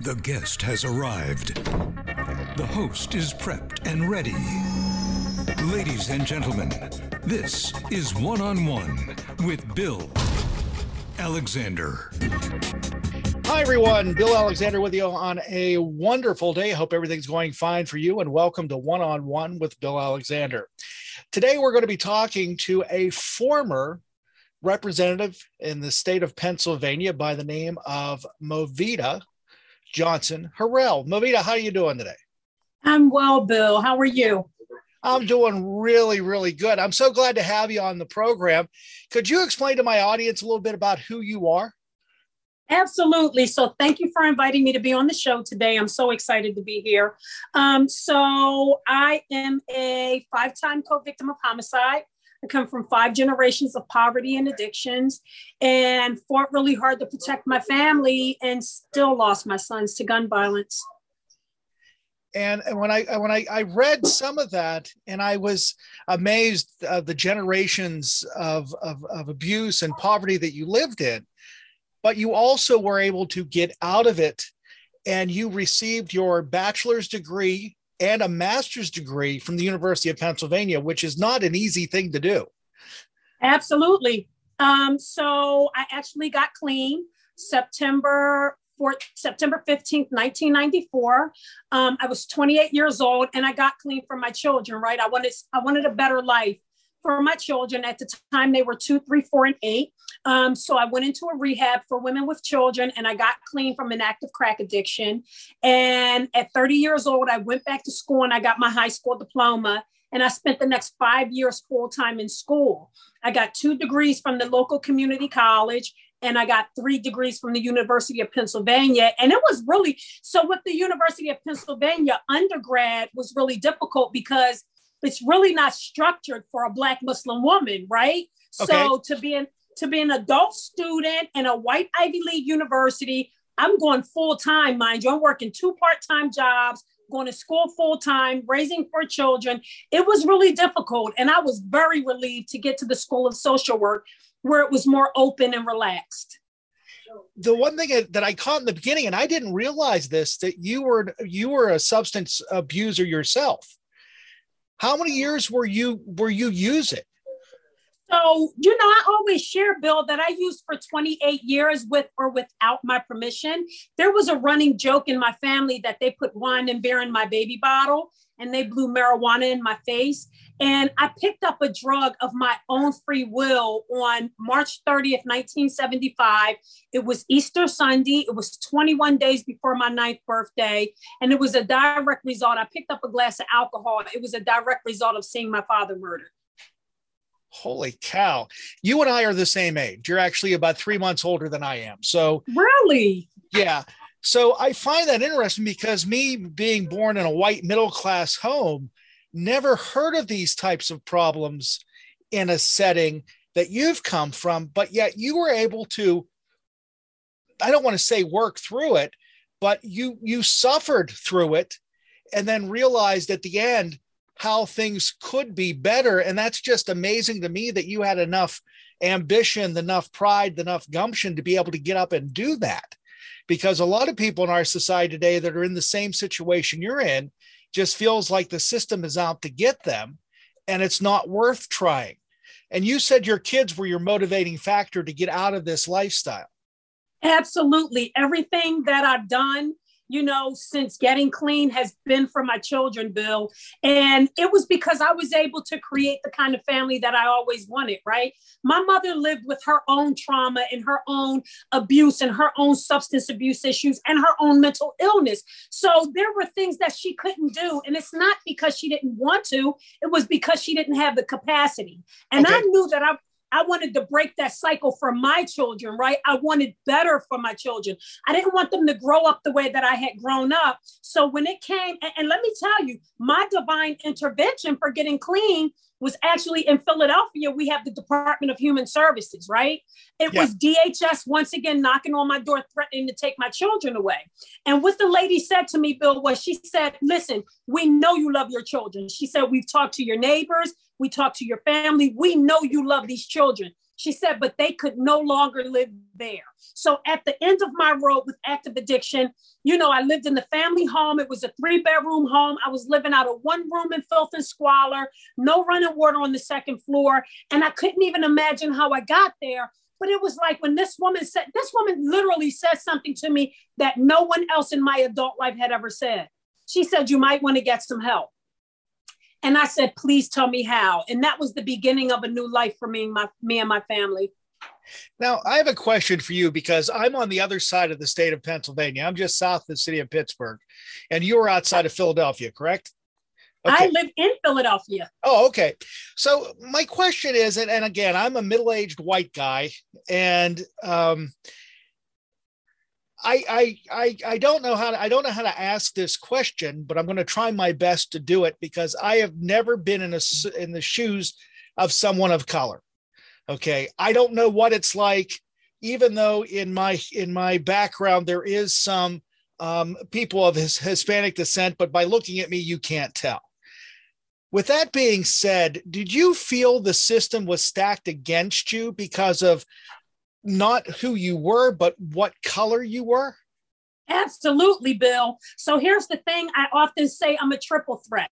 The guest has arrived. The host is prepped and ready. Ladies and gentlemen, this is One on One with Bill Alexander. Hi, everyone. Bill Alexander with you on a wonderful day. Hope everything's going fine for you, and welcome to One on One with Bill Alexander. Today, we're going to be talking to a former representative in the state of Pennsylvania by the name of Movita Johnson Harrell. Movita, how are you doing today? I'm well, Bill. How are you? I'm doing really, really good. I'm so glad to have you on the program. Could you explain to my audience a little bit about who you are? Absolutely. So, thank you for inviting me to be on the show today. I'm so excited to be here. Um, so, I am a five time co victim of homicide. I come from five generations of poverty and addictions and fought really hard to protect my family and still lost my sons to gun violence. And, when I when I, I read some of that, and I was amazed uh, the generations of, of of abuse and poverty that you lived in, but you also were able to get out of it, and you received your bachelor's degree and a master's degree from the University of Pennsylvania, which is not an easy thing to do. Absolutely. Um, so I actually got clean September 4th, September 15th, 1994. Um, I was 28 years old and I got clean for my children, right? I wanted, I wanted a better life for my children. At the time, they were two, three, four, and eight. Um, so I went into a rehab for women with children and I got clean from an active crack addiction. And at 30 years old, I went back to school and I got my high school diploma. And I spent the next five years full time in school. I got two degrees from the local community college and I got three degrees from the University of Pennsylvania. And it was really so with the University of Pennsylvania, undergrad was really difficult because it's really not structured for a black Muslim woman, right? Okay. So to be an to be an adult student in a white Ivy League university, I'm going full time, mind you. I'm working two part time jobs, going to school full time, raising four children. It was really difficult, and I was very relieved to get to the School of Social Work where it was more open and relaxed the one thing that I caught in the beginning, and I didn't realize this, that you were you were a substance abuser yourself. How many years were you were you using? So, you know, I always share, Bill, that I used for 28 years with or without my permission. There was a running joke in my family that they put wine and beer in my baby bottle and they blew marijuana in my face. And I picked up a drug of my own free will on March 30th, 1975. It was Easter Sunday. It was 21 days before my ninth birthday. And it was a direct result. I picked up a glass of alcohol. It was a direct result of seeing my father murdered. Holy cow. You and I are the same age. You're actually about three months older than I am. So, really? Yeah. So I find that interesting because me being born in a white middle class home, never heard of these types of problems in a setting that you've come from, but yet you were able to, I don't want to say work through it, but you you suffered through it and then realized at the end how things could be better. And that's just amazing to me that you had enough ambition, enough pride, enough gumption to be able to get up and do that. Because a lot of people in our society today that are in the same situation you're in just feels like the system is out to get them and it's not worth trying. And you said your kids were your motivating factor to get out of this lifestyle. Absolutely. Everything that I've done you know, since getting clean has been for my children, Bill. And it was because I was able to create the kind of family that I always wanted, right? My mother lived with her own trauma and her own abuse and her own substance abuse issues and her own mental illness. So there were things that she couldn't do. And it's not because she didn't want to, it was because she didn't have the capacity. And okay. I knew that I, I wanted to break that cycle for my children, right? I wanted better for my children. I didn't want them to grow up the way that I had grown up. So when it came, and, and let me tell you, my divine intervention for getting clean was actually in Philadelphia. We have the Department of Human Services, right? It yeah. was DHS once again knocking on my door, threatening to take my children away. And what the lady said to me, Bill, was she said, Listen, we know you love your children. She said, We've talked to your neighbors, we talked to your family. We know you love these children. She said, but they could no longer live there. So at the end of my road with active addiction, you know, I lived in the family home. It was a three bedroom home. I was living out of one room in filth and squalor, no running water on the second floor. And I couldn't even imagine how I got there. But it was like when this woman said, this woman literally said something to me that no one else in my adult life had ever said. She said, You might want to get some help. And I said, please tell me how. And that was the beginning of a new life for me and my me and my family. Now, I have a question for you because I'm on the other side of the state of Pennsylvania. I'm just south of the city of Pittsburgh, and you're outside of Philadelphia, correct? Okay. I live in Philadelphia. Oh, okay. So my question is, and, and again, I'm a middle-aged white guy, and um, I, I I I don't know how to I don't know how to ask this question, but I'm going to try my best to do it because I have never been in a in the shoes of someone of color. Okay, I don't know what it's like, even though in my in my background there is some um, people of his Hispanic descent, but by looking at me, you can't tell. With that being said, did you feel the system was stacked against you because of not who you were, but what color you were? Absolutely, Bill. So here's the thing I often say I'm a triple threat.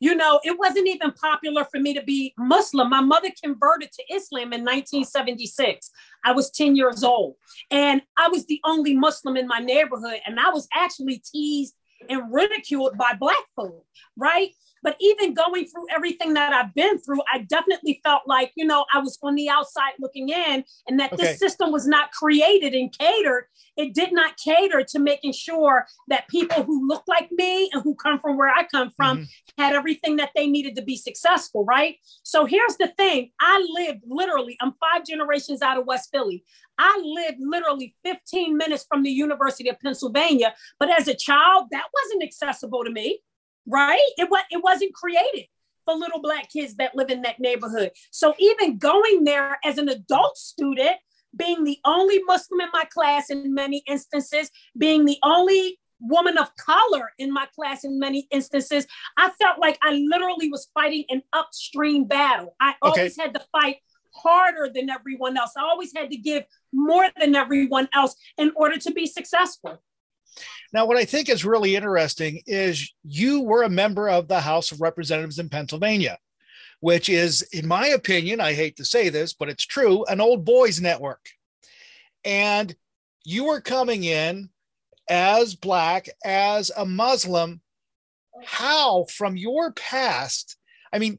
You know, it wasn't even popular for me to be Muslim. My mother converted to Islam in 1976. I was 10 years old, and I was the only Muslim in my neighborhood. And I was actually teased and ridiculed by Black folk, right? But even going through everything that I've been through, I definitely felt like, you know, I was on the outside looking in and that okay. this system was not created and catered. It did not cater to making sure that people who look like me and who come from where I come from mm-hmm. had everything that they needed to be successful, right? So here's the thing I lived literally, I'm five generations out of West Philly. I lived literally 15 minutes from the University of Pennsylvania, but as a child, that wasn't accessible to me right? It was it wasn't created for little black kids that live in that neighborhood. So even going there as an adult student, being the only Muslim in my class in many instances, being the only woman of color in my class in many instances, I felt like I literally was fighting an upstream battle. I okay. always had to fight harder than everyone else. I always had to give more than everyone else in order to be successful. Now, what I think is really interesting is you were a member of the House of Representatives in Pennsylvania, which is, in my opinion, I hate to say this, but it's true, an old boys network. And you were coming in as Black, as a Muslim. How, from your past, I mean,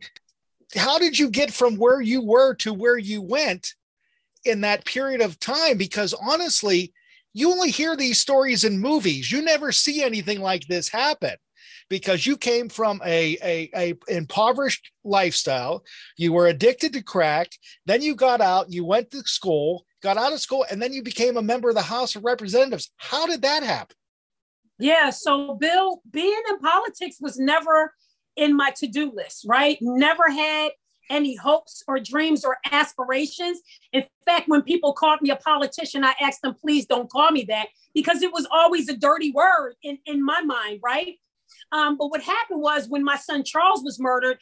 how did you get from where you were to where you went in that period of time? Because honestly, you only hear these stories in movies. You never see anything like this happen because you came from a, a, a impoverished lifestyle. You were addicted to crack. Then you got out, you went to school, got out of school, and then you became a member of the House of Representatives. How did that happen? Yeah. So, Bill, being in politics was never in my to do list, right? Never had any hopes or dreams or aspirations. In fact, when people called me a politician, I asked them, please don't call me that because it was always a dirty word in, in my mind, right? Um, but what happened was when my son Charles was murdered,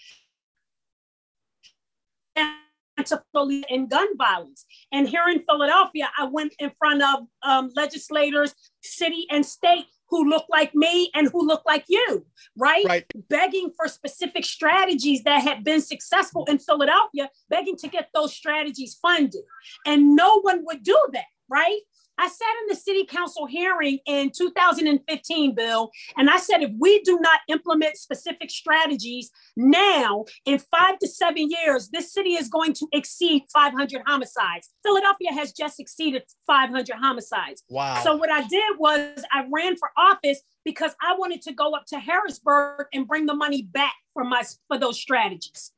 in gun violence. And here in Philadelphia, I went in front of um, legislators, city and state who look like me and who look like you, right? right? Begging for specific strategies that had been successful in Philadelphia, begging to get those strategies funded. And no one would do that, right? I sat in the city council hearing in 2015, Bill, and I said if we do not implement specific strategies now, in five to seven years, this city is going to exceed 500 homicides. Philadelphia has just exceeded 500 homicides. Wow. So, what I did was I ran for office because I wanted to go up to Harrisburg and bring the money back for my for those strategies.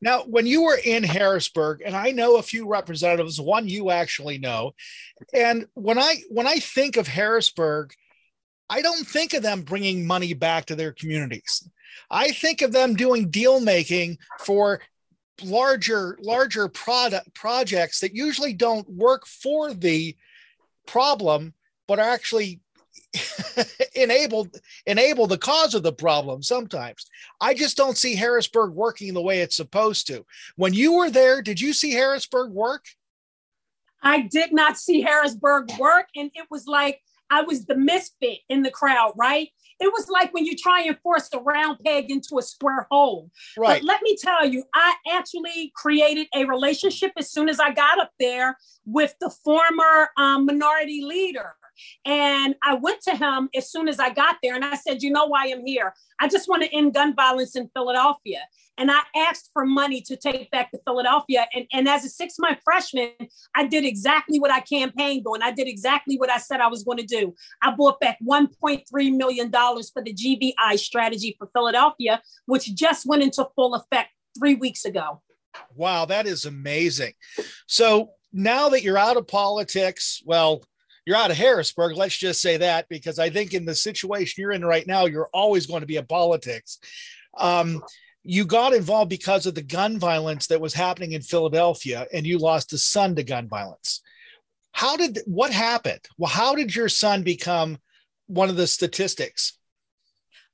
Now, when you were in Harrisburg, and I know a few representatives, one you actually know, and when I when I think of Harrisburg, I don't think of them bringing money back to their communities. I think of them doing deal making for larger larger product projects that usually don't work for the problem, but are actually enable enable the cause of the problem sometimes i just don't see harrisburg working the way it's supposed to when you were there did you see harrisburg work i did not see harrisburg work and it was like i was the misfit in the crowd right it was like when you try and force a round peg into a square hole. Right. But let me tell you, I actually created a relationship as soon as I got up there with the former um, minority leader. And I went to him as soon as I got there and I said, You know why I'm here? I just want to end gun violence in Philadelphia. And I asked for money to take back to Philadelphia. And, and as a six month freshman, I did exactly what I campaigned on. I did exactly what I said I was going to do. I bought back $1.3 million for the GVI strategy for Philadelphia, which just went into full effect three weeks ago. Wow, that is amazing. So now that you're out of politics, well, you're out of Harrisburg. Let's just say that because I think in the situation you're in right now, you're always going to be in politics. Um, you got involved because of the gun violence that was happening in Philadelphia, and you lost a son to gun violence. How did what happened? Well, how did your son become one of the statistics?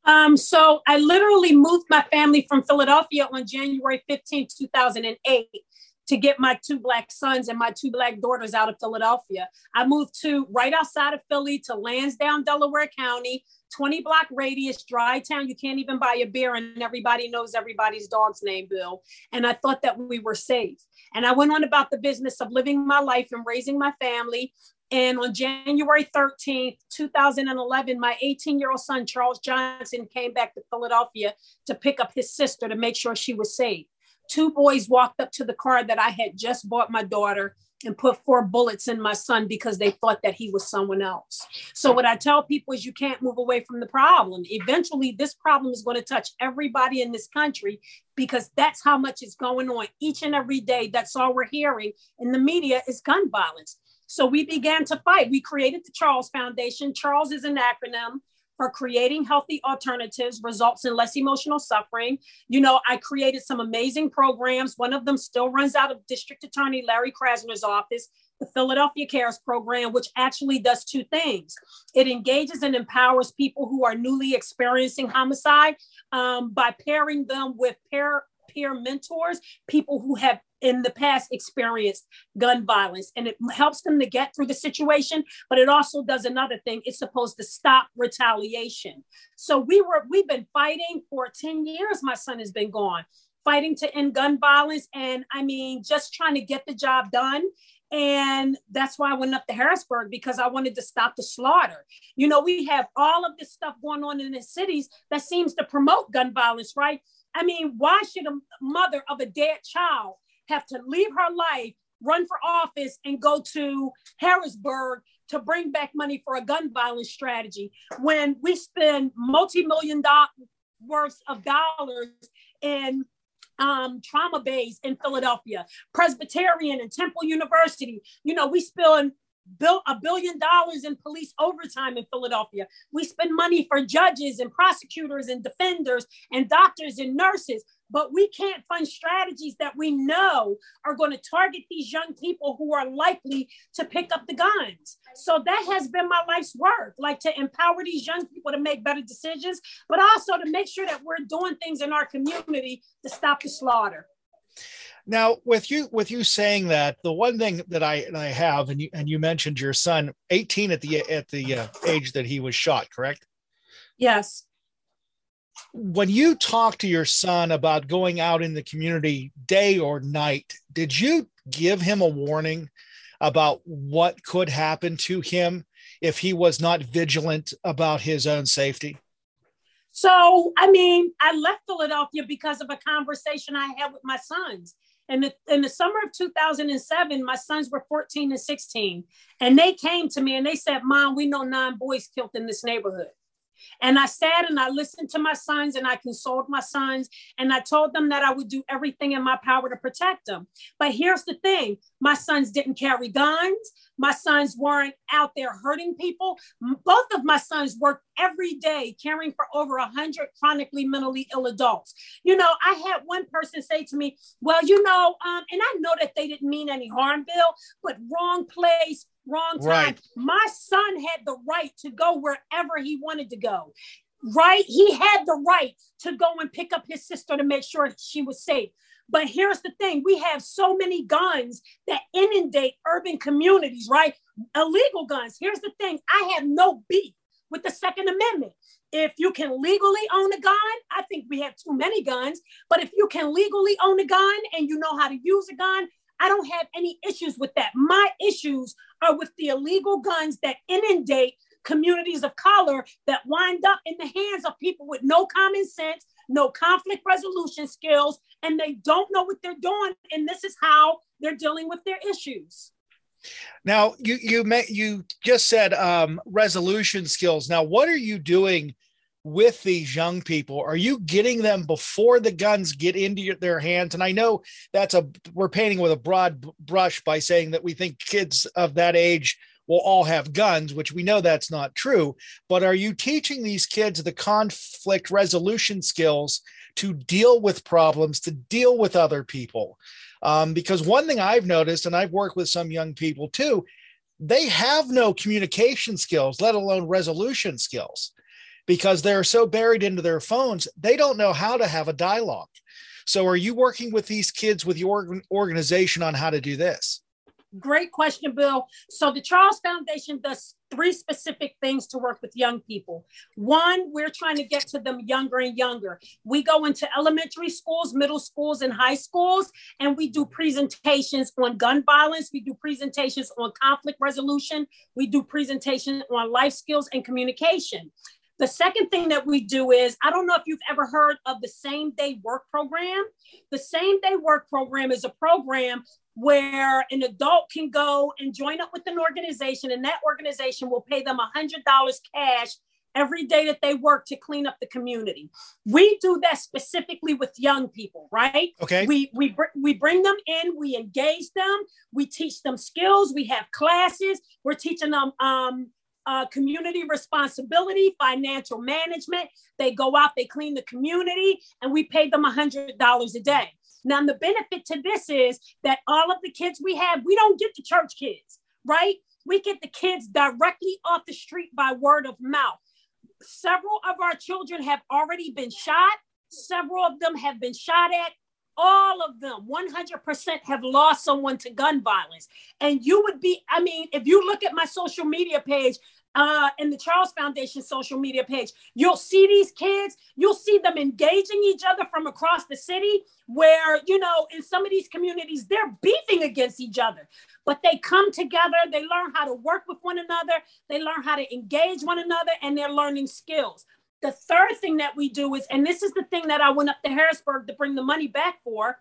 Um, so I literally moved my family from Philadelphia on January 15, 2008 to get my two black sons and my two black daughters out of Philadelphia. I moved to right outside of Philly to Lansdowne, Delaware County, 20 block radius, dry town. You can't even buy a beer, and everybody knows everybody's dog's name, Bill. And I thought that we were safe. And I went on about the business of living my life and raising my family. And on January 13th, 2011, my 18 year old son, Charles Johnson, came back to Philadelphia to pick up his sister to make sure she was safe two boys walked up to the car that I had just bought my daughter and put four bullets in my son because they thought that he was someone else. So what I tell people is you can't move away from the problem. Eventually this problem is going to touch everybody in this country because that's how much is going on each and every day. That's all we're hearing in the media is gun violence. So we began to fight. We created the Charles Foundation. Charles is an acronym for creating healthy alternatives results in less emotional suffering. You know, I created some amazing programs. One of them still runs out of District Attorney Larry Krasner's office, the Philadelphia Cares program, which actually does two things. It engages and empowers people who are newly experiencing homicide um, by pairing them with peer peer mentors, people who have in the past experienced gun violence and it helps them to get through the situation but it also does another thing it's supposed to stop retaliation so we were we've been fighting for 10 years my son has been gone fighting to end gun violence and i mean just trying to get the job done and that's why I went up to Harrisburg because I wanted to stop the slaughter. You know, we have all of this stuff going on in the cities that seems to promote gun violence, right? I mean, why should a mother of a dead child have to leave her life, run for office, and go to Harrisburg to bring back money for a gun violence strategy when we spend multi-million dollars worth of dollars in um, trauma bays in Philadelphia, Presbyterian and Temple University. You know, we spend built a billion dollars in police overtime in Philadelphia. We spend money for judges and prosecutors and defenders and doctors and nurses, but we can't fund strategies that we know are going to target these young people who are likely to pick up the guns. So that has been my life's work, like to empower these young people to make better decisions, but also to make sure that we're doing things in our community to stop the slaughter. Now, with you with you saying that, the one thing that I I have, and you and you mentioned your son, eighteen at the at the uh, age that he was shot, correct? Yes. When you talk to your son about going out in the community day or night, did you give him a warning about what could happen to him if he was not vigilant about his own safety? So, I mean, I left Philadelphia because of a conversation I had with my sons. In in the summer of 2007, my sons were 14 and 16. And they came to me and they said, Mom, we know nine boys killed in this neighborhood. And I sat and I listened to my sons and I consoled my sons and I told them that I would do everything in my power to protect them. But here's the thing my sons didn't carry guns. My sons weren't out there hurting people. Both of my sons worked every day caring for over 100 chronically mentally ill adults. You know, I had one person say to me, Well, you know, um, and I know that they didn't mean any harm, Bill, but wrong place, wrong time. Right. My son had the right to go wherever he wanted to go. Right? He had the right to go and pick up his sister to make sure she was safe. But here's the thing we have so many guns that inundate urban communities, right? Illegal guns. Here's the thing I have no beef with the Second Amendment. If you can legally own a gun, I think we have too many guns. But if you can legally own a gun and you know how to use a gun, I don't have any issues with that. My issues are with the illegal guns that inundate communities of color that wind up in the hands of people with no common sense, no conflict resolution skills, and they don't know what they're doing. And this is how they're dealing with their issues. Now, you you may, you just said um, resolution skills. Now, what are you doing with these young people? Are you getting them before the guns get into their hands? And I know that's a we're painting with a broad brush by saying that we think kids of that age will all have guns, which we know that's not true. But are you teaching these kids the conflict resolution skills to deal with problems, to deal with other people? Um, because one thing I've noticed, and I've worked with some young people too, they have no communication skills, let alone resolution skills, because they're so buried into their phones, they don't know how to have a dialogue. So, are you working with these kids with your organization on how to do this? Great question, Bill. So the Charles Foundation does three specific things to work with young people. One, we're trying to get to them younger and younger. We go into elementary schools, middle schools, and high schools, and we do presentations on gun violence. We do presentations on conflict resolution. We do presentations on life skills and communication. The second thing that we do is I don't know if you've ever heard of the same day work program. The same day work program is a program where an adult can go and join up with an organization, and that organization will pay them $100 cash every day that they work to clean up the community. We do that specifically with young people, right? Okay. We we we bring them in, we engage them, we teach them skills, we have classes, we're teaching them um uh, community responsibility, financial management. They go out, they clean the community, and we pay them $100 a day. Now, the benefit to this is that all of the kids we have, we don't get the church kids, right? We get the kids directly off the street by word of mouth. Several of our children have already been shot. Several of them have been shot at. All of them, 100% have lost someone to gun violence. And you would be, I mean, if you look at my social media page, uh, in the Charles Foundation social media page. You'll see these kids, you'll see them engaging each other from across the city, where, you know, in some of these communities, they're beefing against each other, but they come together, they learn how to work with one another, they learn how to engage one another, and they're learning skills. The third thing that we do is, and this is the thing that I went up to Harrisburg to bring the money back for,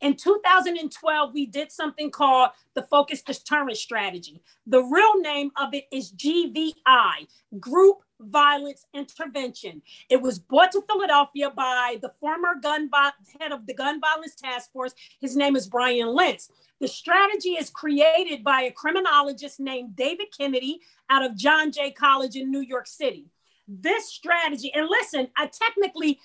in 2012, we did something called the Focus Deterrent Strategy. The real name of it is GVI, Group Violence Intervention. It was brought to Philadelphia by the former gun head of the Gun Violence Task Force. His name is Brian Lentz. The strategy is created by a criminologist named David Kennedy out of John Jay College in New York City. This strategy, and listen, I technically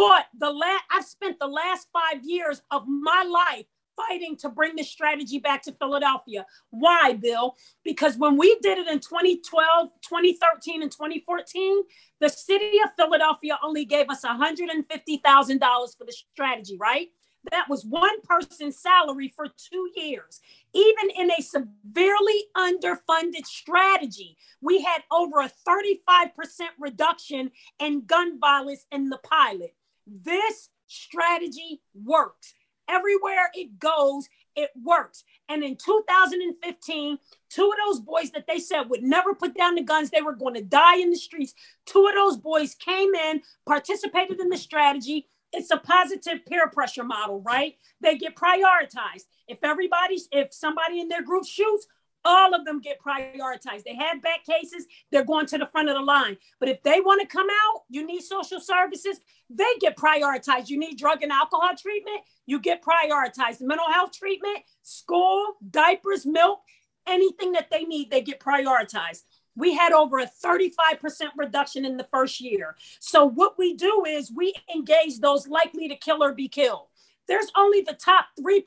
fought the last, I've spent the last five years of my life fighting to bring this strategy back to Philadelphia. Why, Bill? Because when we did it in 2012, 2013, and 2014, the city of Philadelphia only gave us $150,000 for the strategy, right? That was one person's salary for two years. Even in a severely underfunded strategy, we had over a 35% reduction in gun violence in the pilot. This strategy works. Everywhere it goes, it works. And in 2015, two of those boys that they said would never put down the guns, they were going to die in the streets. Two of those boys came in, participated in the strategy. It's a positive peer pressure model, right? They get prioritized. If everybody's, if somebody in their group shoots, all of them get prioritized. They had back cases, they're going to the front of the line. But if they want to come out, you need social services, they get prioritized. You need drug and alcohol treatment, you get prioritized. Mental health treatment, school, diapers, milk, anything that they need, they get prioritized. We had over a 35% reduction in the first year. So, what we do is we engage those likely to kill or be killed. There's only the top 3%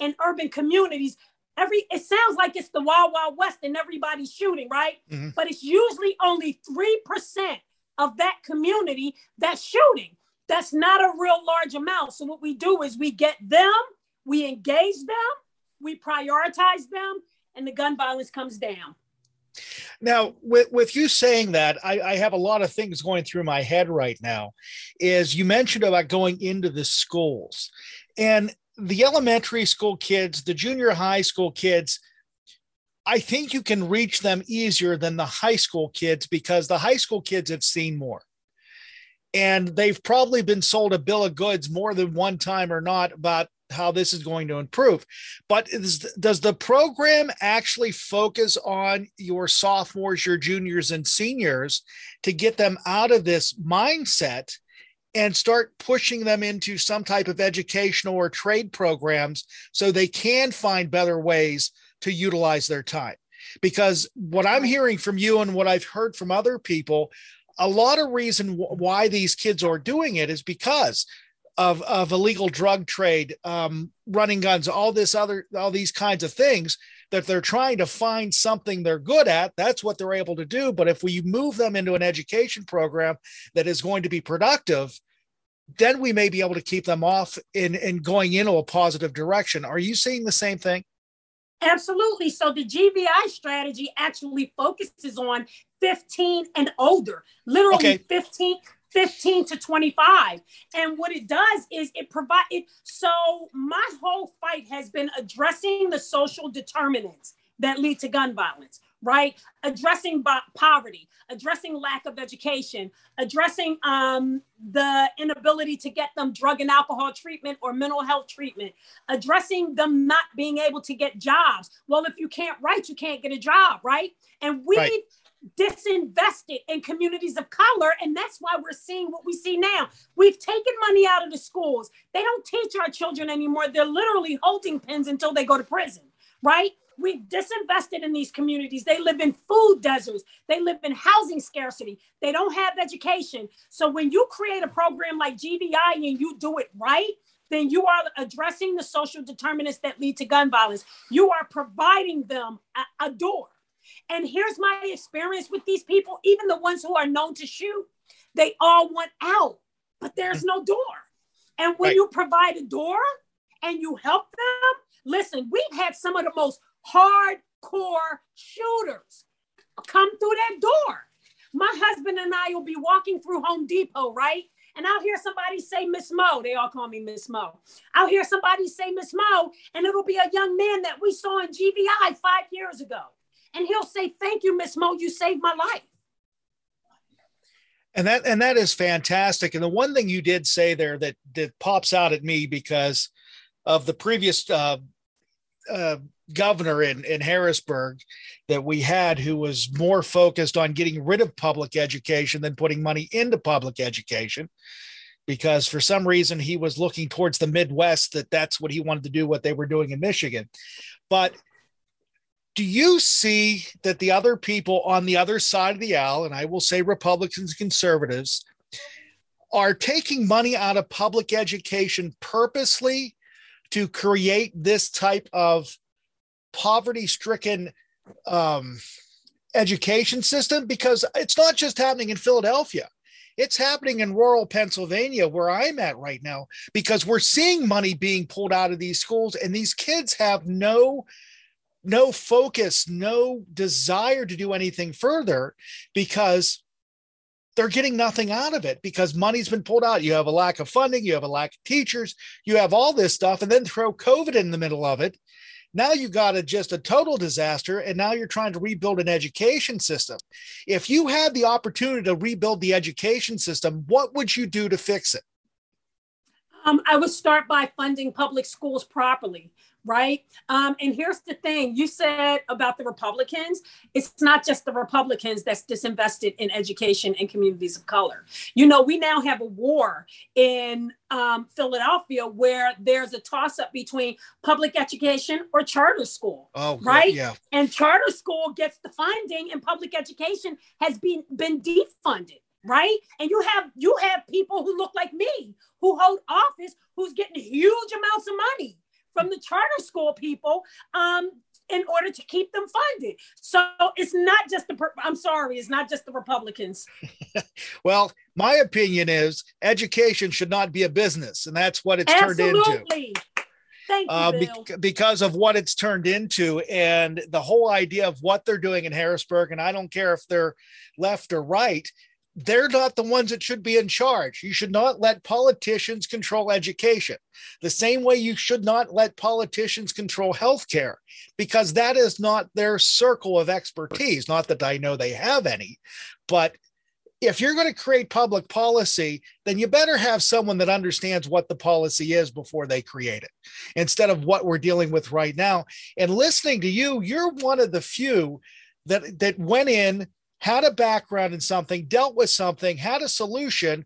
in urban communities every it sounds like it's the wild wild west and everybody's shooting right mm-hmm. but it's usually only 3% of that community that's shooting that's not a real large amount so what we do is we get them we engage them we prioritize them and the gun violence comes down now, with, with you saying that, I, I, have a lot of things going through my head right now. Is you mentioned about going into the schools, and the elementary school kids, the junior high school kids, I think you can reach them easier than the high school kids because the high school kids have seen more. And they've probably been sold a bill of goods more than one time or not about how this is going to improve. But is, does the program actually focus on your sophomores, your juniors, and seniors to get them out of this mindset and start pushing them into some type of educational or trade programs so they can find better ways to utilize their time. Because what I'm hearing from you and what I've heard from other people, a lot of reason why these kids are doing it is because of, of illegal drug trade, um, running guns, all this other, all these kinds of things that they're trying to find something they're good at. That's what they're able to do. But if we move them into an education program that is going to be productive, then we may be able to keep them off in, in going into a positive direction. Are you seeing the same thing? Absolutely. So the GVI strategy actually focuses on 15 and older, literally okay. 15, 15 to 25. And what it does is it provides it. So my whole fight has been addressing the social determinants that lead to gun violence, right? Addressing poverty, addressing lack of education, addressing um, the inability to get them drug and alcohol treatment or mental health treatment, addressing them not being able to get jobs. Well, if you can't write, you can't get a job, right? And we right disinvested in communities of color. And that's why we're seeing what we see now. We've taken money out of the schools. They don't teach our children anymore. They're literally holding pens until they go to prison, right? We've disinvested in these communities. They live in food deserts. They live in housing scarcity. They don't have education. So when you create a program like GVI and you do it right, then you are addressing the social determinants that lead to gun violence. You are providing them a, a door and here's my experience with these people, even the ones who are known to shoot, they all want out, but there's no door. And when right. you provide a door and you help them, listen, we've had some of the most hardcore shooters come through that door. My husband and I will be walking through Home Depot, right? And I'll hear somebody say Miss Mo. They all call me Miss Mo. I'll hear somebody say Miss Mo, and it'll be a young man that we saw in GVI five years ago and he'll say, "Thank you, Miss Mo, you saved my life." And that and that is fantastic. And the one thing you did say there that that pops out at me because of the previous uh, uh, governor in, in Harrisburg that we had who was more focused on getting rid of public education than putting money into public education because for some reason he was looking towards the Midwest that that's what he wanted to do, what they were doing in Michigan. But do you see that the other people on the other side of the aisle, and I will say Republicans, and conservatives, are taking money out of public education purposely to create this type of poverty stricken um, education system? Because it's not just happening in Philadelphia. It's happening in rural Pennsylvania, where I'm at right now, because we're seeing money being pulled out of these schools, and these kids have no no focus, no desire to do anything further because they're getting nothing out of it because money's been pulled out. You have a lack of funding, you have a lack of teachers, you have all this stuff, and then throw COVID in the middle of it. Now you got a, just a total disaster, and now you're trying to rebuild an education system. If you had the opportunity to rebuild the education system, what would you do to fix it? Um, I would start by funding public schools properly right? Um, and here's the thing you said about the Republicans it's not just the Republicans that's disinvested in education and communities of color. You know, we now have a war in um, Philadelphia where there's a toss up between public education or charter school, oh, right? Yeah. And charter school gets the funding, and public education has been been defunded right and you have you have people who look like me who hold office who's getting huge amounts of money from the charter school people um, in order to keep them funded. So it's not just the, I'm sorry, it's not just the Republicans. well, my opinion is education should not be a business, and that's what it's Absolutely. turned into. Absolutely. Thank you, uh, be- because of what it's turned into and the whole idea of what they're doing in Harrisburg. And I don't care if they're left or right, they're not the ones that should be in charge. You should not let politicians control education. The same way you should not let politicians control healthcare because that is not their circle of expertise. Not that I know they have any, but if you're going to create public policy, then you better have someone that understands what the policy is before they create it instead of what we're dealing with right now. And listening to you, you're one of the few that that went in had a background in something, dealt with something, had a solution,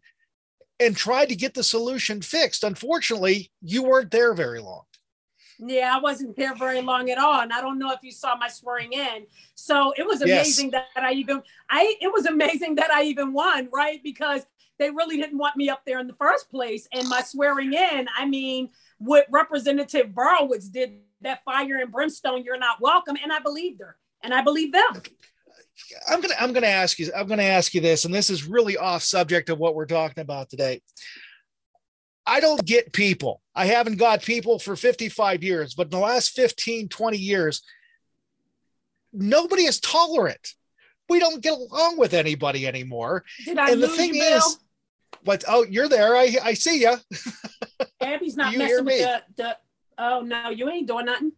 and tried to get the solution fixed. Unfortunately, you weren't there very long. Yeah, I wasn't there very long at all, and I don't know if you saw my swearing in. So it was amazing yes. that I even I it was amazing that I even won, right? Because they really didn't want me up there in the first place. And my swearing in, I mean, what Representative Borowicz did that fire and brimstone, you're not welcome, and I believed her, and I believe them. I'm gonna I'm gonna ask you I'm gonna ask you this, and this is really off subject of what we're talking about today. I don't get people. I haven't got people for 55 years, but in the last 15, 20 years, nobody is tolerant. We don't get along with anybody anymore. Did I and the thing you, is, but oh, you're there. I I see you. Abby's not messing with the, the. Oh no, you ain't doing nothing.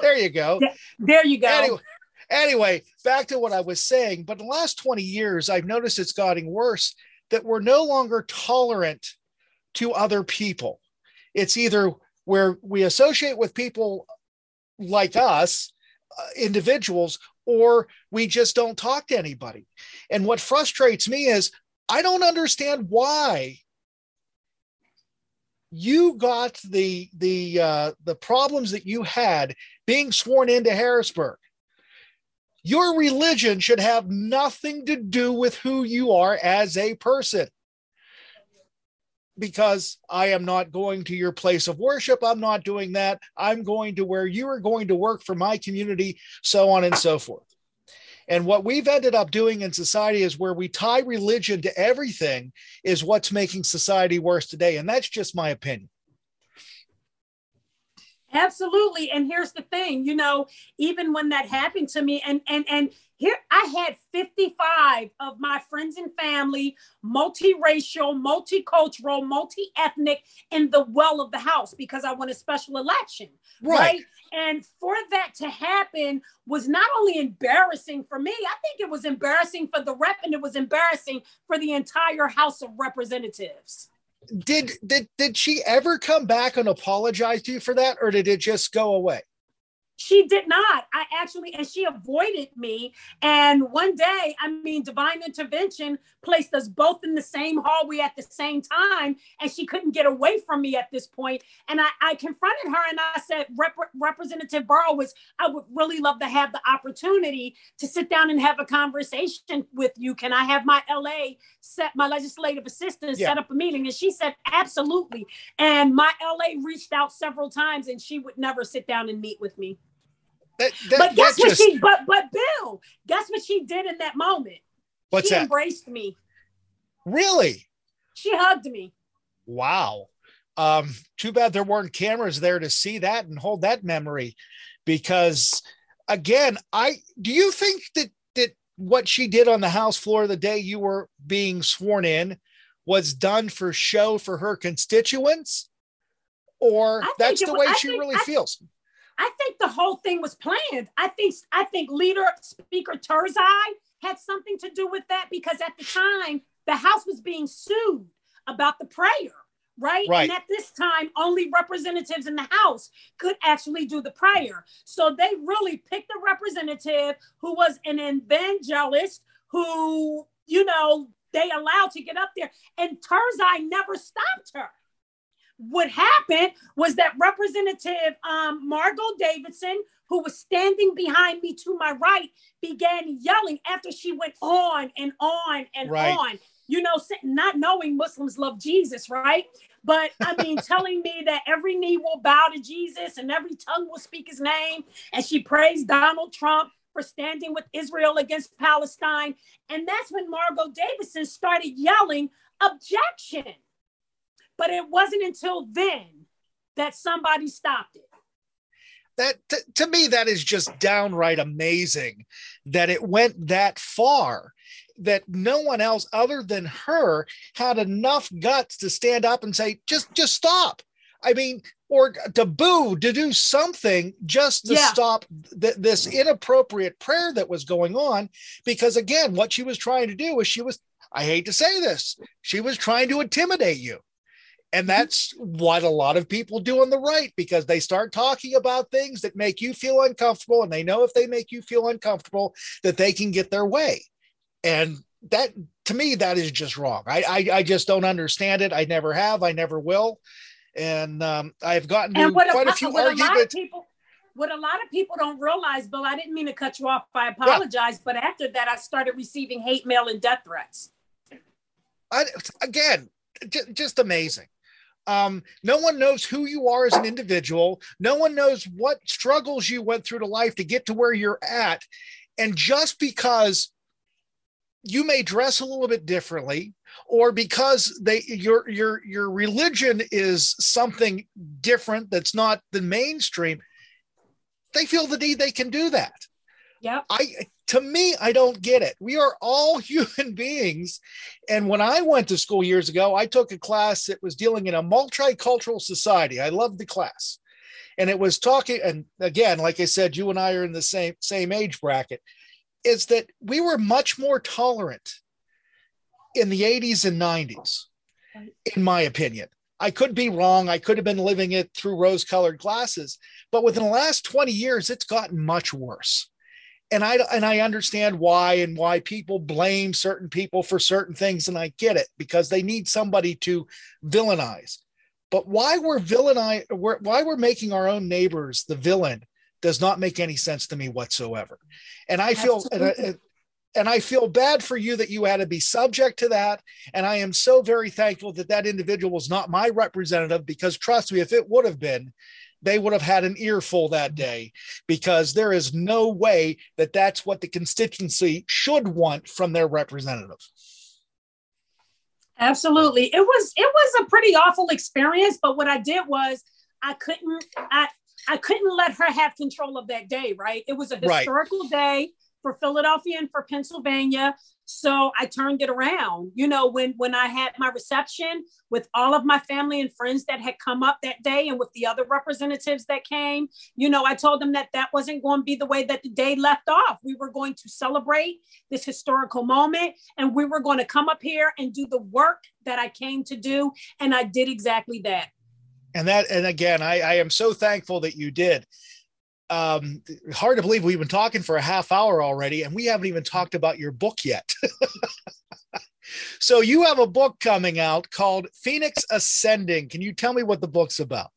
There you go. There you go. Anyway, Anyway, back to what I was saying. But in the last 20 years, I've noticed it's gotten worse that we're no longer tolerant to other people. It's either where we associate with people like us, uh, individuals, or we just don't talk to anybody. And what frustrates me is I don't understand why you got the the uh, the problems that you had being sworn into Harrisburg your religion should have nothing to do with who you are as a person. Because I am not going to your place of worship. I'm not doing that. I'm going to where you are going to work for my community, so on and so forth. And what we've ended up doing in society is where we tie religion to everything, is what's making society worse today. And that's just my opinion. Absolutely. And here's the thing, you know, even when that happened to me and and and here I had 55 of my friends and family, multiracial, multicultural, multi-ethnic in the well of the house because I won a special election. Right. right. And for that to happen was not only embarrassing for me, I think it was embarrassing for the rep and it was embarrassing for the entire House of Representatives did did did she ever come back and apologize to you for that or did it just go away she did not. I actually, and she avoided me. And one day, I mean, divine intervention placed us both in the same hallway at the same time, and she couldn't get away from me at this point. And I, I confronted her and I said, Rep- Representative Borowicz, I would really love to have the opportunity to sit down and have a conversation with you. Can I have my LA set, my legislative assistant yeah. set up a meeting? And she said, absolutely. And my LA reached out several times, and she would never sit down and meet with me. That, that, but guess what just... she but but Bill, guess what she did in that moment? What's she that? embraced me. Really? She hugged me. Wow. Um, too bad there weren't cameras there to see that and hold that memory because again, I do you think that that what she did on the house floor the day you were being sworn in was done for show for her constituents? Or that's the way she think, really I, feels. I think the whole thing was planned. I think I think leader Speaker Turzai had something to do with that because at the time the House was being sued about the prayer, right? right? And at this time, only representatives in the House could actually do the prayer. So they really picked a representative who was an evangelist who, you know, they allowed to get up there. And Turzai never stopped her what happened was that Representative um, Margo Davidson, who was standing behind me to my right, began yelling after she went on and on and right. on. you know, not knowing Muslims love Jesus, right? But I mean, telling me that every knee will bow to Jesus and every tongue will speak his name. And she praised Donald Trump for standing with Israel against Palestine. And that's when Margo Davidson started yelling, objection. But it wasn't until then that somebody stopped it. That to, to, me that is just downright amazing that it went that far that no one else other than her had enough guts to stand up and say just just stop. I mean or to boo to do something just to yeah. stop th- this inappropriate prayer that was going on. Because again what she was trying to do was she was i hate to say this she was trying to intimidate you and that's what a lot of people do on the right because they start talking about things that make you feel uncomfortable. And they know if they make you feel uncomfortable, that they can get their way. And that, to me, that is just wrong. I, I, I just don't understand it. I never have. I never will. And um, I've gotten to quite a, a few arguments. People, what a lot of people don't realize, Bill, I didn't mean to cut you off. I apologize. Yeah. But after that, I started receiving hate mail and death threats. I, again, j- just amazing. Um, no one knows who you are as an individual. No one knows what struggles you went through to life to get to where you're at. And just because you may dress a little bit differently, or because they your your your religion is something different that's not the mainstream, they feel the need they can do that. Yeah. I to me, I don't get it. We are all human beings. And when I went to school years ago, I took a class that was dealing in a multicultural society. I loved the class. And it was talking, and again, like I said, you and I are in the same same age bracket, is that we were much more tolerant in the 80s and 90s, in my opinion. I could be wrong. I could have been living it through rose colored glasses. But within the last 20 years, it's gotten much worse and I and I understand why and why people blame certain people for certain things, and I get it because they need somebody to villainize. But why we're villainize, why we're making our own neighbors the villain does not make any sense to me whatsoever. And I feel and I, and I feel bad for you that you had to be subject to that. And I am so very thankful that that individual was not my representative because trust me, if it would have been, they would have had an earful that day because there is no way that that's what the constituency should want from their representative. Absolutely. It was it was a pretty awful experience, but what I did was I couldn't I I couldn't let her have control of that day, right? It was a historical right. day for Philadelphia and for Pennsylvania. So I turned it around. You know, when when I had my reception with all of my family and friends that had come up that day and with the other representatives that came, you know, I told them that that wasn't going to be the way that the day left off. We were going to celebrate this historical moment and we were going to come up here and do the work that I came to do and I did exactly that. And that and again, I, I am so thankful that you did um, hard to believe we've been talking for a half hour already, and we haven't even talked about your book yet. so you have a book coming out called Phoenix Ascending. Can you tell me what the book's about?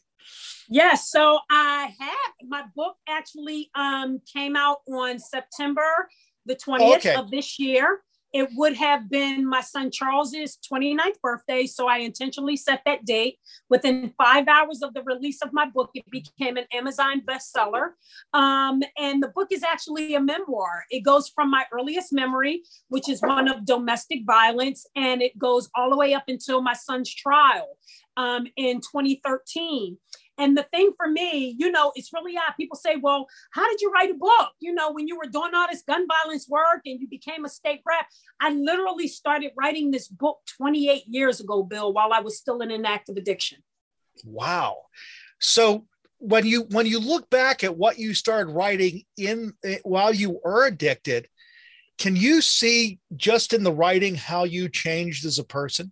Yes, so I have my book actually um, came out on September the 20th okay. of this year it would have been my son Charles's 29th birthday. So I intentionally set that date. Within five hours of the release of my book, it became an Amazon bestseller. Um, and the book is actually a memoir. It goes from my earliest memory, which is one of domestic violence, and it goes all the way up until my son's trial um, in 2013. And the thing for me, you know, it's really odd. People say, well, how did you write a book? You know, when you were doing all this gun violence work and you became a state rep, I literally started writing this book 28 years ago, Bill, while I was still in an active addiction. Wow. So when you when you look back at what you started writing in eh, while you were addicted, can you see just in the writing how you changed as a person?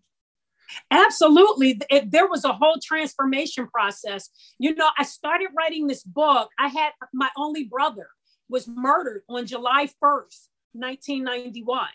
Absolutely. It, there was a whole transformation process. You know, I started writing this book. I had my only brother was murdered on July 1st 1991.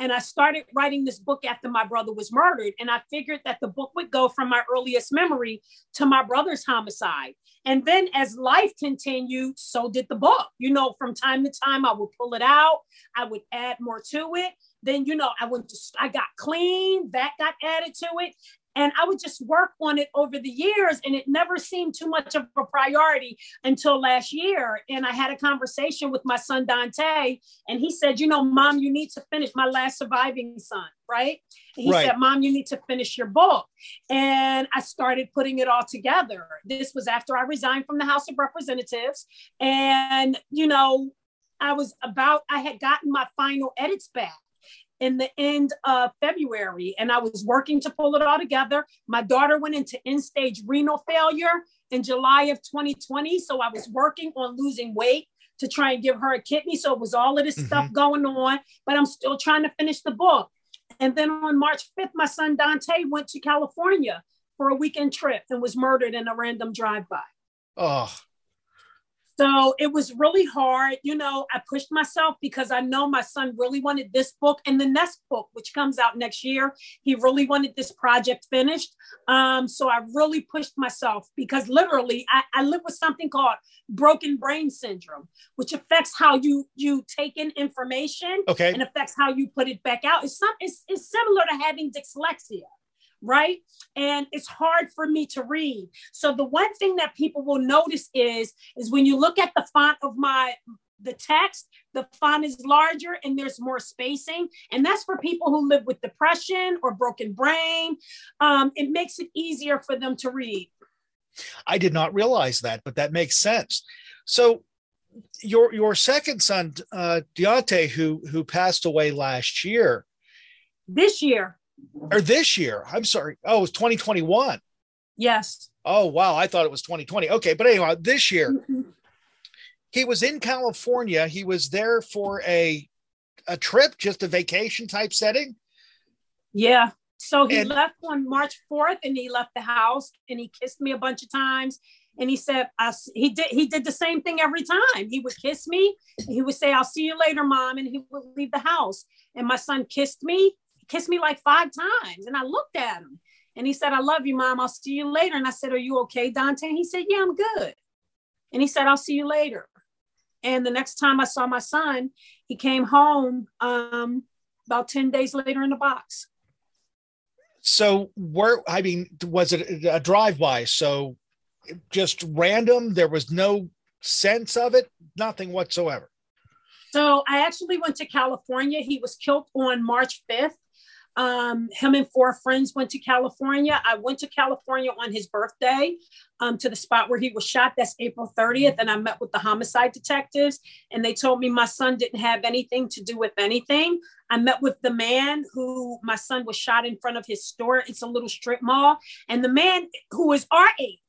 And I started writing this book after my brother was murdered. And I figured that the book would go from my earliest memory to my brother's homicide. And then as life continued, so did the book. You know, from time to time, I would pull it out, I would add more to it. Then, you know, I went to, I got clean, that got added to it. And I would just work on it over the years, and it never seemed too much of a priority until last year. And I had a conversation with my son Dante, and he said, You know, mom, you need to finish my last surviving son, right? And he right. said, Mom, you need to finish your book. And I started putting it all together. This was after I resigned from the House of Representatives. And, you know, I was about, I had gotten my final edits back in the end of February, and I was working to pull it all together. My daughter went into end stage renal failure in July of 2020. So I was working on losing weight to try and give her a kidney. So it was all of this mm-hmm. stuff going on, but I'm still trying to finish the book. And then on March 5th, my son Dante went to California for a weekend trip and was murdered in a random drive by. Oh, so it was really hard. You know, I pushed myself because I know my son really wanted this book and the next book, which comes out next year. He really wanted this project finished. Um, so I really pushed myself because literally I, I live with something called broken brain syndrome, which affects how you you take in information okay. and affects how you put it back out. It's some it's, it's similar to having dyslexia right? And it's hard for me to read. So the one thing that people will notice is is when you look at the font of my the text, the font is larger and there's more spacing. And that's for people who live with depression or broken brain. Um, it makes it easier for them to read. I did not realize that, but that makes sense. So your your second son, uh, Deontay, who who passed away last year. This year or this year. I'm sorry. Oh, it was 2021. Yes. Oh, wow. I thought it was 2020. Okay. But anyway, this year, he was in California. He was there for a, a trip, just a vacation type setting. Yeah. So he and, left on March 4th and he left the house and he kissed me a bunch of times. And he said, I, he did, he did the same thing every time. He would kiss me. He would say, I'll see you later, mom. And he would leave the house. And my son kissed me kissed me like five times. And I looked at him and he said, I love you, mom. I'll see you later. And I said, Are you okay, Dante? And he said, Yeah, I'm good. And he said, I'll see you later. And the next time I saw my son, he came home um, about 10 days later in the box. So, where, I mean, was it a drive by? So, just random? There was no sense of it? Nothing whatsoever. So, I actually went to California. He was killed on March 5th. Um, him and four friends went to California. I went to California on his birthday um, to the spot where he was shot. That's April 30th. And I met with the homicide detectives, and they told me my son didn't have anything to do with anything. I met with the man who my son was shot in front of his store. It's a little strip mall. And the man who is our age,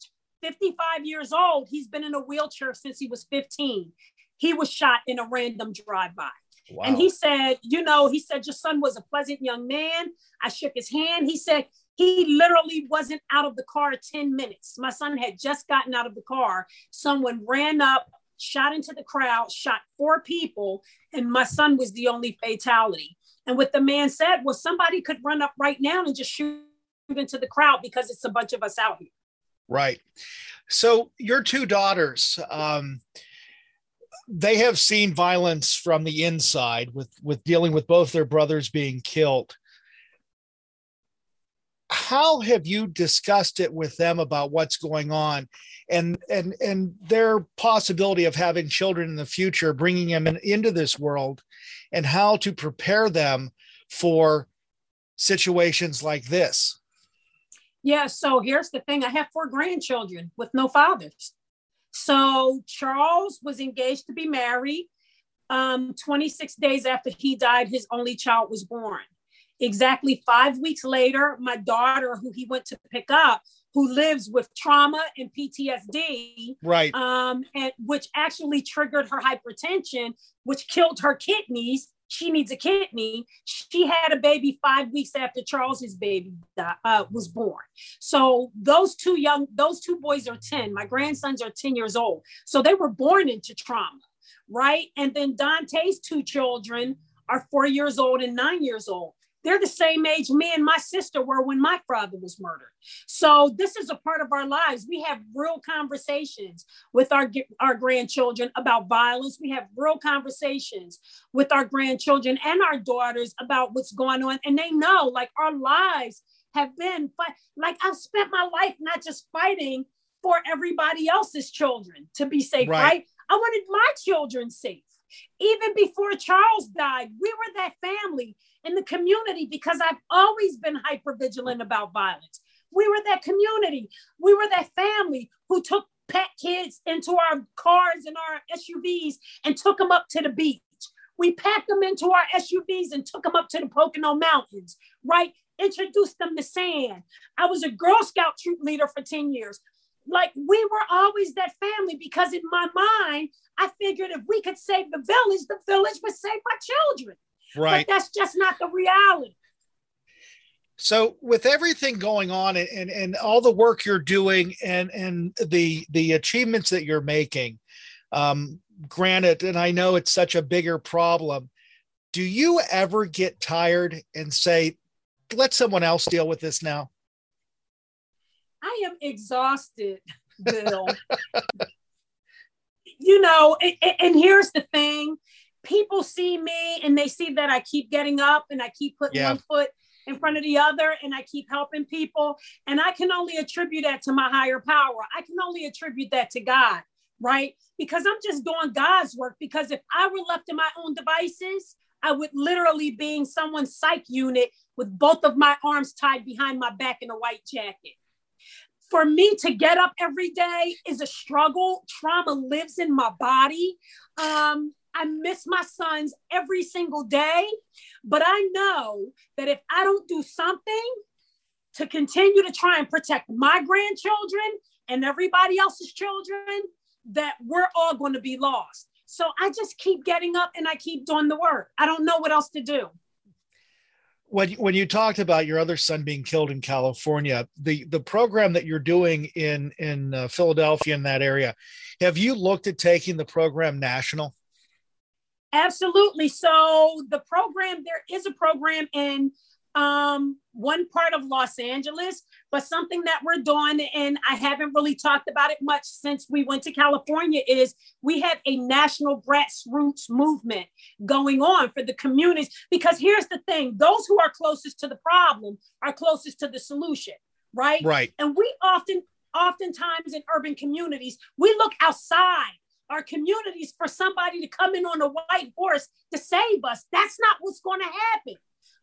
55 years old, he's been in a wheelchair since he was 15. He was shot in a random drive by. Wow. And he said, you know, he said, your son was a pleasant young man. I shook his hand. He said, he literally wasn't out of the car 10 minutes. My son had just gotten out of the car. Someone ran up, shot into the crowd, shot four people, and my son was the only fatality. And what the man said was somebody could run up right now and just shoot into the crowd because it's a bunch of us out here. Right. So your two daughters, um, they have seen violence from the inside with with dealing with both their brothers being killed. How have you discussed it with them about what's going on and and and their possibility of having children in the future bringing them in, into this world and how to prepare them for situations like this? Yeah so here's the thing. I have four grandchildren with no fathers so Charles was engaged to be married. Um, 26 days after he died, his only child was born. Exactly five weeks later, my daughter, who he went to pick up, who lives with trauma and PTSD, right? Um, and which actually triggered her hypertension, which killed her kidneys she needs a kidney. She had a baby five weeks after Charles's baby uh, was born. So those two young, those two boys are 10. My grandsons are 10 years old. So they were born into trauma, right? And then Dante's two children are four years old and nine years old. They're the same age me and my sister were when my father was murdered. So this is a part of our lives. We have real conversations with our our grandchildren about violence. We have real conversations with our grandchildren and our daughters about what's going on, and they know like our lives have been like I've spent my life not just fighting for everybody else's children to be safe, right? right? I wanted my children safe. Even before Charles died, we were that family in the community because I've always been hyper vigilant about violence. We were that community. We were that family who took pet kids into our cars and our SUVs and took them up to the beach. We packed them into our SUVs and took them up to the Pocono Mountains, right? Introduced them to sand. I was a Girl Scout troop leader for 10 years. Like we were always that family because in my mind, I figured if we could save the village, the village would save my children. Right. But that's just not the reality. So with everything going on and, and, and all the work you're doing and, and the, the achievements that you're making, um, granted, and I know it's such a bigger problem, do you ever get tired and say, let someone else deal with this now? I am exhausted, Bill. you know, and, and here's the thing people see me and they see that I keep getting up and I keep putting yeah. one foot in front of the other and I keep helping people. And I can only attribute that to my higher power. I can only attribute that to God, right? Because I'm just doing God's work. Because if I were left to my own devices, I would literally be in someone's psych unit with both of my arms tied behind my back in a white jacket. For me to get up every day is a struggle. Trauma lives in my body. Um, I miss my sons every single day, but I know that if I don't do something to continue to try and protect my grandchildren and everybody else's children, that we're all going to be lost. So I just keep getting up and I keep doing the work. I don't know what else to do. When, when you talked about your other son being killed in California, the, the program that you're doing in, in uh, Philadelphia in that area, have you looked at taking the program national? Absolutely. So the program, there is a program in um, one part of Los Angeles, but something that we're doing, and I haven't really talked about it much since we went to California, is we have a national grassroots movement going on for the communities. Because here's the thing those who are closest to the problem are closest to the solution, right? Right. And we often, oftentimes in urban communities, we look outside our communities for somebody to come in on a white horse to save us. That's not what's going to happen.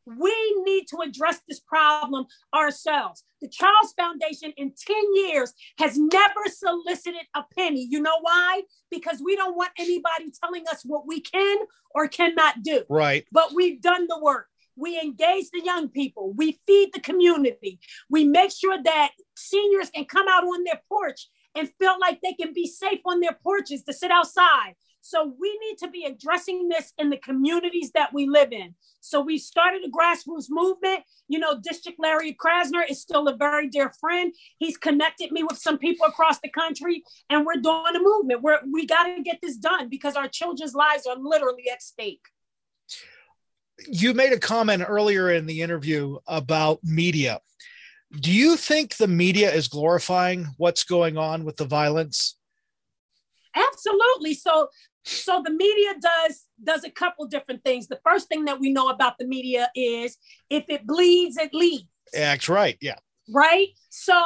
We need to address this problem ourselves. The Charles Foundation in 10 years has never solicited a penny. You know why? Because we don't want anybody telling us what we can or cannot do. Right. But we've done the work. We engage the young people. We feed the community. We make sure that seniors can come out on their porch and feel like they can be safe on their porches to sit outside. So we need to be addressing this in the communities that we live in. So we started a grassroots movement. You know, District Larry Krasner is still a very dear friend. He's connected me with some people across the country, and we're doing a movement. We're, we got to get this done because our children's lives are literally at stake. You made a comment earlier in the interview about media do you think the media is glorifying what's going on with the violence absolutely so so the media does does a couple different things. The first thing that we know about the media is if it bleeds it leads that's right yeah. Right? So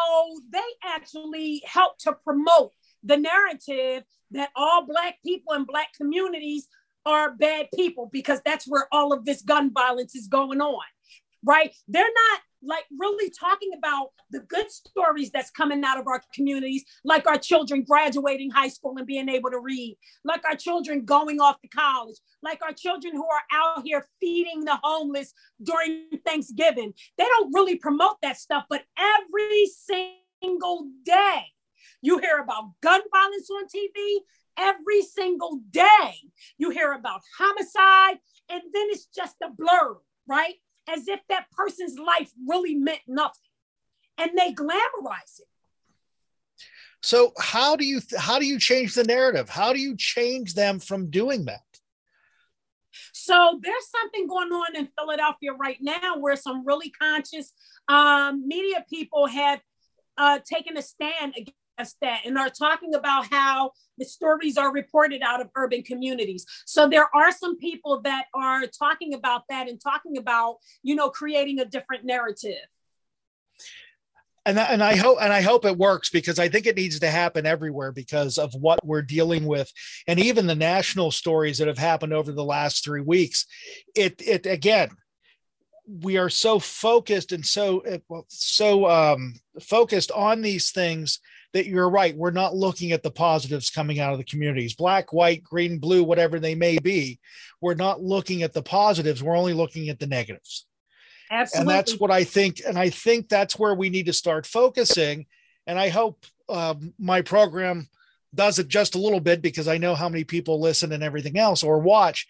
they actually help to promote the narrative that all black people and black communities are bad people because that's where all of this gun violence is going on. Right? They're not like really talking about the good stories that's coming out of our communities, like our children graduating high school and being able to read, like our children going off to college, like our children who are out here feeding the homeless during Thanksgiving. They don't really promote that stuff, but every single day you hear about gun violence on TV. Every single day you hear about homicide, and then it's just a blur, right? As if that person's life really meant nothing. And they glamorize it. So how do you how do you change the narrative? How do you change them from doing that? So there's something going on in Philadelphia right now where some really conscious um, media people have uh, taken a stand that and are talking about how the stories are reported out of urban communities. So there are some people that are talking about that and talking about, you know, creating a different narrative and and I hope and I hope it works because I think it needs to happen everywhere because of what we're dealing with, and even the national stories that have happened over the last three weeks. It it again, we are so focused and so so um, focused on these things that you're right. We're not looking at the positives coming out of the communities, black, white, green, blue, whatever they may be. We're not looking at the positives. We're only looking at the negatives. Absolutely. And that's what I think. And I think that's where we need to start focusing. And I hope uh, my program does it just a little bit because I know how many people listen and everything else or watch.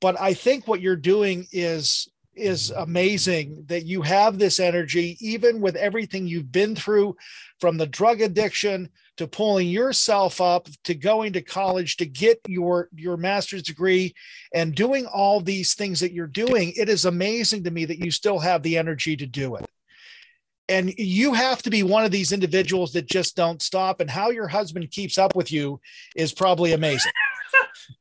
But I think what you're doing is is amazing that you have this energy, even with everything you've been through from the drug addiction to pulling yourself up to going to college to get your your master's degree and doing all these things that you're doing it is amazing to me that you still have the energy to do it. And you have to be one of these individuals that just don't stop and how your husband keeps up with you is probably amazing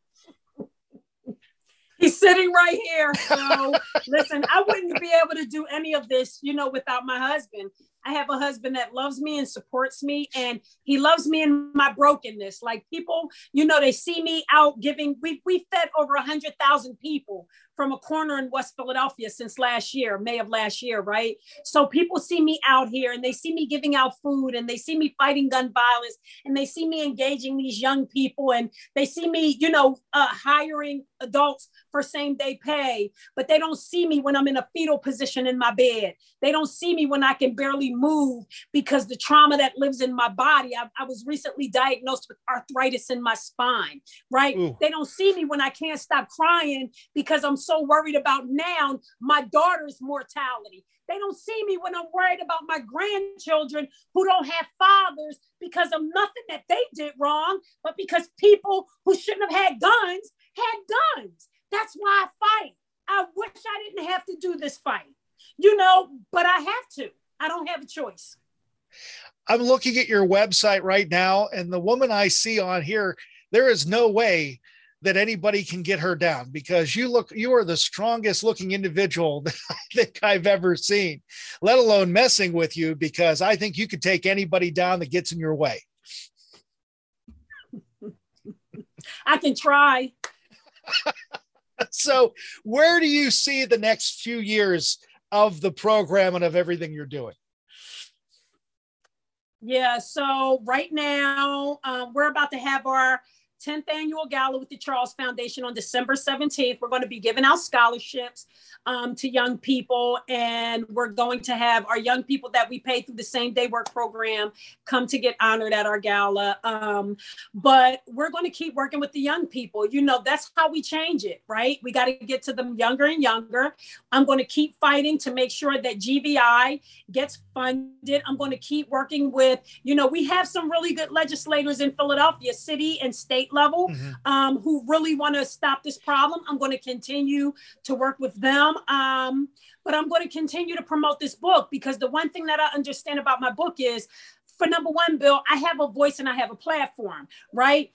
He's sitting right here. So listen, I wouldn't be able to do any of this, you know, without my husband. I have a husband that loves me and supports me, and he loves me in my brokenness. Like people, you know, they see me out giving. We we fed over a hundred thousand people from a corner in West Philadelphia since last year, May of last year, right? So people see me out here and they see me giving out food and they see me fighting gun violence and they see me engaging these young people and they see me, you know, uh, hiring adults for same day pay, but they don't see me when I'm in a fetal position in my bed. They don't see me when I can barely move because the trauma that lives in my body. I, I was recently diagnosed with arthritis in my spine, right? Ooh. They don't see me when I can't stop crying because I'm so worried about now my daughter's mortality. They don't see me when I'm worried about my grandchildren who don't have fathers because of nothing that they did wrong, but because people who shouldn't have had guns had guns. That's why I fight. I wish I didn't have to do this fight, you know, but I have to. I don't have a choice. I'm looking at your website right now, and the woman I see on here, there is no way that anybody can get her down because you look you are the strongest looking individual that I think I've ever seen, let alone messing with you because I think you could take anybody down that gets in your way. I can try. so, where do you see the next few years of the program and of everything you're doing? Yeah, so right now um, we're about to have our 10th annual gala with the Charles Foundation on December 17th. We're going to be giving out scholarships um, to young people, and we're going to have our young people that we pay through the same day work program come to get honored at our gala. Um, but we're going to keep working with the young people. You know, that's how we change it, right? We got to get to them younger and younger. I'm going to keep fighting to make sure that GVI gets funded. I'm going to keep working with, you know, we have some really good legislators in Philadelphia, city and state level, mm-hmm. um, who really want to stop this problem. I'm going to continue to work with them. Um, but I'm going to continue to promote this book because the one thing that I understand about my book is for number one, Bill, I have a voice and I have a platform, right?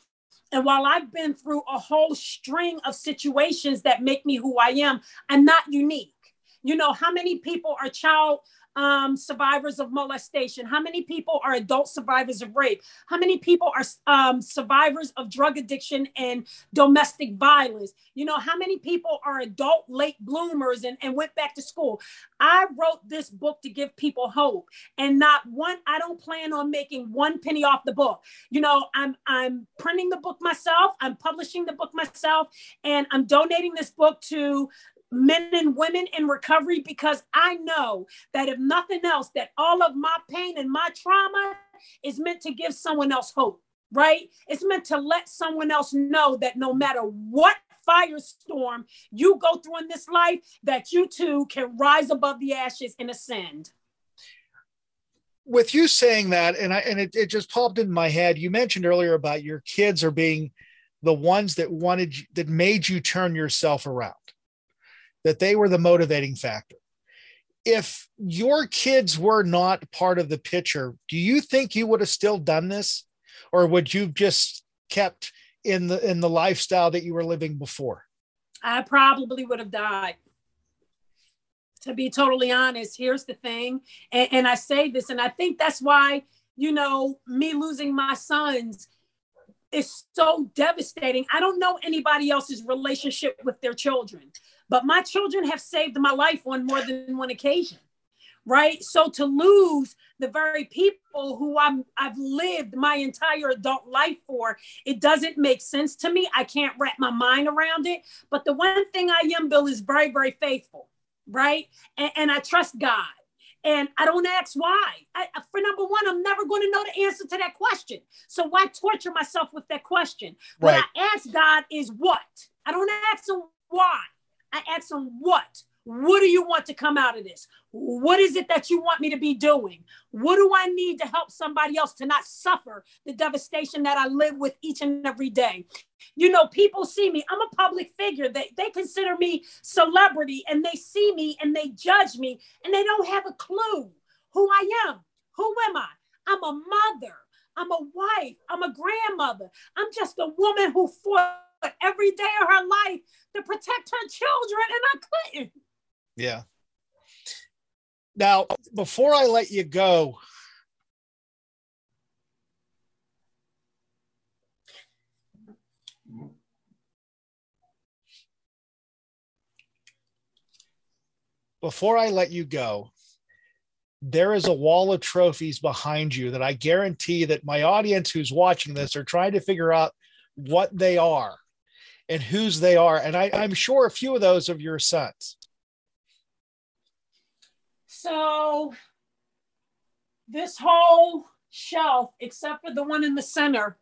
And while I've been through a whole string of situations that make me who I am, I'm not unique. You know, how many people are child um, survivors of molestation? How many people are adult survivors of rape? How many people are um, survivors of drug addiction and domestic violence? You know, how many people are adult late bloomers and, and went back to school? I wrote this book to give people hope and not one, I don't plan on making one penny off the book. You know, I'm I'm printing the book myself, I'm publishing the book myself, and I'm donating this book to men and women in recovery because I know that if nothing else, that all of my pain and my trauma is meant to give someone else hope, right? It's meant to let someone else know that no matter what firestorm you go through in this life, that you too can rise above the ashes and ascend. With you saying that, and I and it, it just popped in my head, you mentioned earlier about your kids are being the ones that wanted that made you turn yourself around that they were the motivating factor. If your kids were not part of the picture, do you think you would have still done this? Or would you just kept in the in the lifestyle that you were living before? I probably would have died. To be totally honest, here's the thing, and, and I say this, and I think that's why you know me losing my sons is so devastating. I don't know anybody else's relationship with their children, but my children have saved my life on more than one occasion right? So to lose the very people who I'm I've lived my entire adult life for, it doesn't make sense to me. I can't wrap my mind around it. But the one thing I am, Bill, is very, very faithful, right? And, and I trust God. And I don't ask why. I, for number one, I'm never going to know the answer to that question. So why torture myself with that question? Right. What I ask God is what? I don't ask him why. I ask him what? What do you want to come out of this? What is it that you want me to be doing? What do I need to help somebody else to not suffer the devastation that I live with each and every day? You know, people see me, I'm a public figure. They, they consider me celebrity and they see me and they judge me and they don't have a clue who I am. Who am I? I'm a mother. I'm a wife. I'm a grandmother. I'm just a woman who fought every day of her life to protect her children and I couldn't. Yeah. Now, before I let you go, before I let you go, there is a wall of trophies behind you that I guarantee that my audience who's watching this are trying to figure out what they are and whose they are. And I, am sure a few of those of your sons. So this whole shelf, except for the one in the center,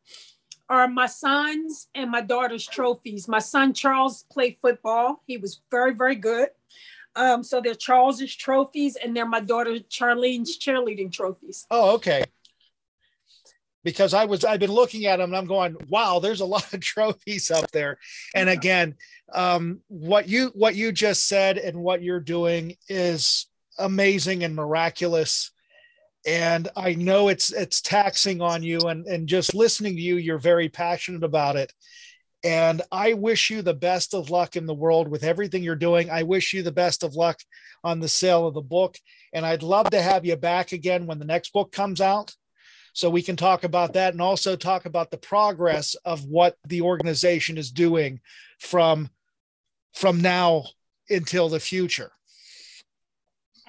are my son's and my daughter's trophies. My son Charles played football. He was very, very good. Um, so they're Charles's trophies and they're my daughter Charlene's cheerleading trophies. Oh, okay. Because I was I've been looking at them and I'm going, wow, there's a lot of trophies up there. And again, um, what you what you just said and what you're doing is amazing and miraculous. And i know it's it's taxing on you and and just listening to you you're very passionate about it. And i wish you the best of luck in the world with everything you're doing. I wish you the best of luck on the sale of the book. And i'd love to have you back again when the next book comes out so we can talk about that and also talk about the progress of what the organization is doing from from now until the future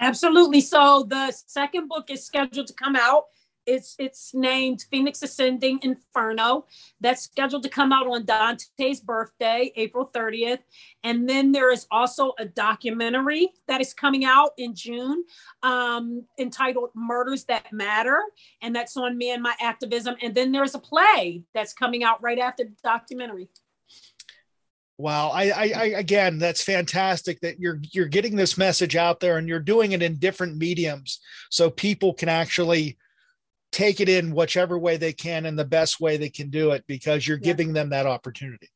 Absolutely. So the second book is scheduled to come out. It's it's named Phoenix Ascending Inferno. That's scheduled to come out on Dante's birthday, April 30th. And then there is also a documentary that is coming out in June um, entitled Murders That Matter. And that's on me and my activism. And then there's a play that's coming out right after the documentary. Wow, I, I, I, again, that's fantastic that you're you're getting this message out there and you're doing it in different mediums so people can actually take it in whichever way they can and the best way they can do it because you're yeah. giving them that opportunity.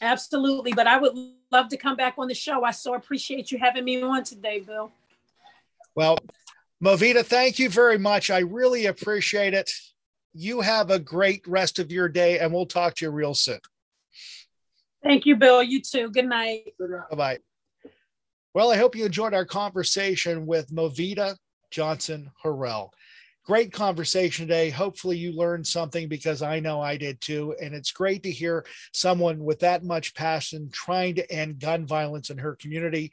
Absolutely, but I would love to come back on the show. I so appreciate you having me on today, Bill. Well, Movita, thank you very much. I really appreciate it. You have a great rest of your day, and we'll talk to you real soon. Thank you, Bill. You too. Good night. Bye bye. Well, I hope you enjoyed our conversation with Movita Johnson Harrell. Great conversation today. Hopefully, you learned something because I know I did too. And it's great to hear someone with that much passion trying to end gun violence in her community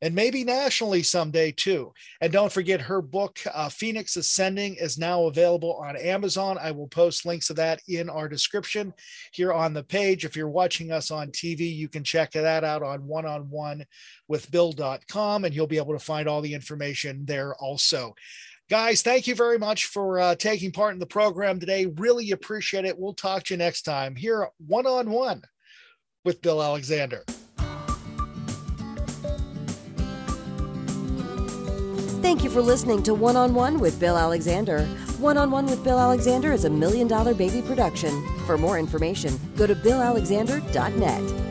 and maybe nationally someday too. And don't forget her book, uh, Phoenix Ascending, is now available on Amazon. I will post links to that in our description here on the page. If you're watching us on TV, you can check that out on one on one with Bill.com and you'll be able to find all the information there also. Guys, thank you very much for uh, taking part in the program today. Really appreciate it. We'll talk to you next time here one on one with Bill Alexander. Thank you for listening to One on One with Bill Alexander. One on One with Bill Alexander is a million dollar baby production. For more information, go to BillAlexander.net.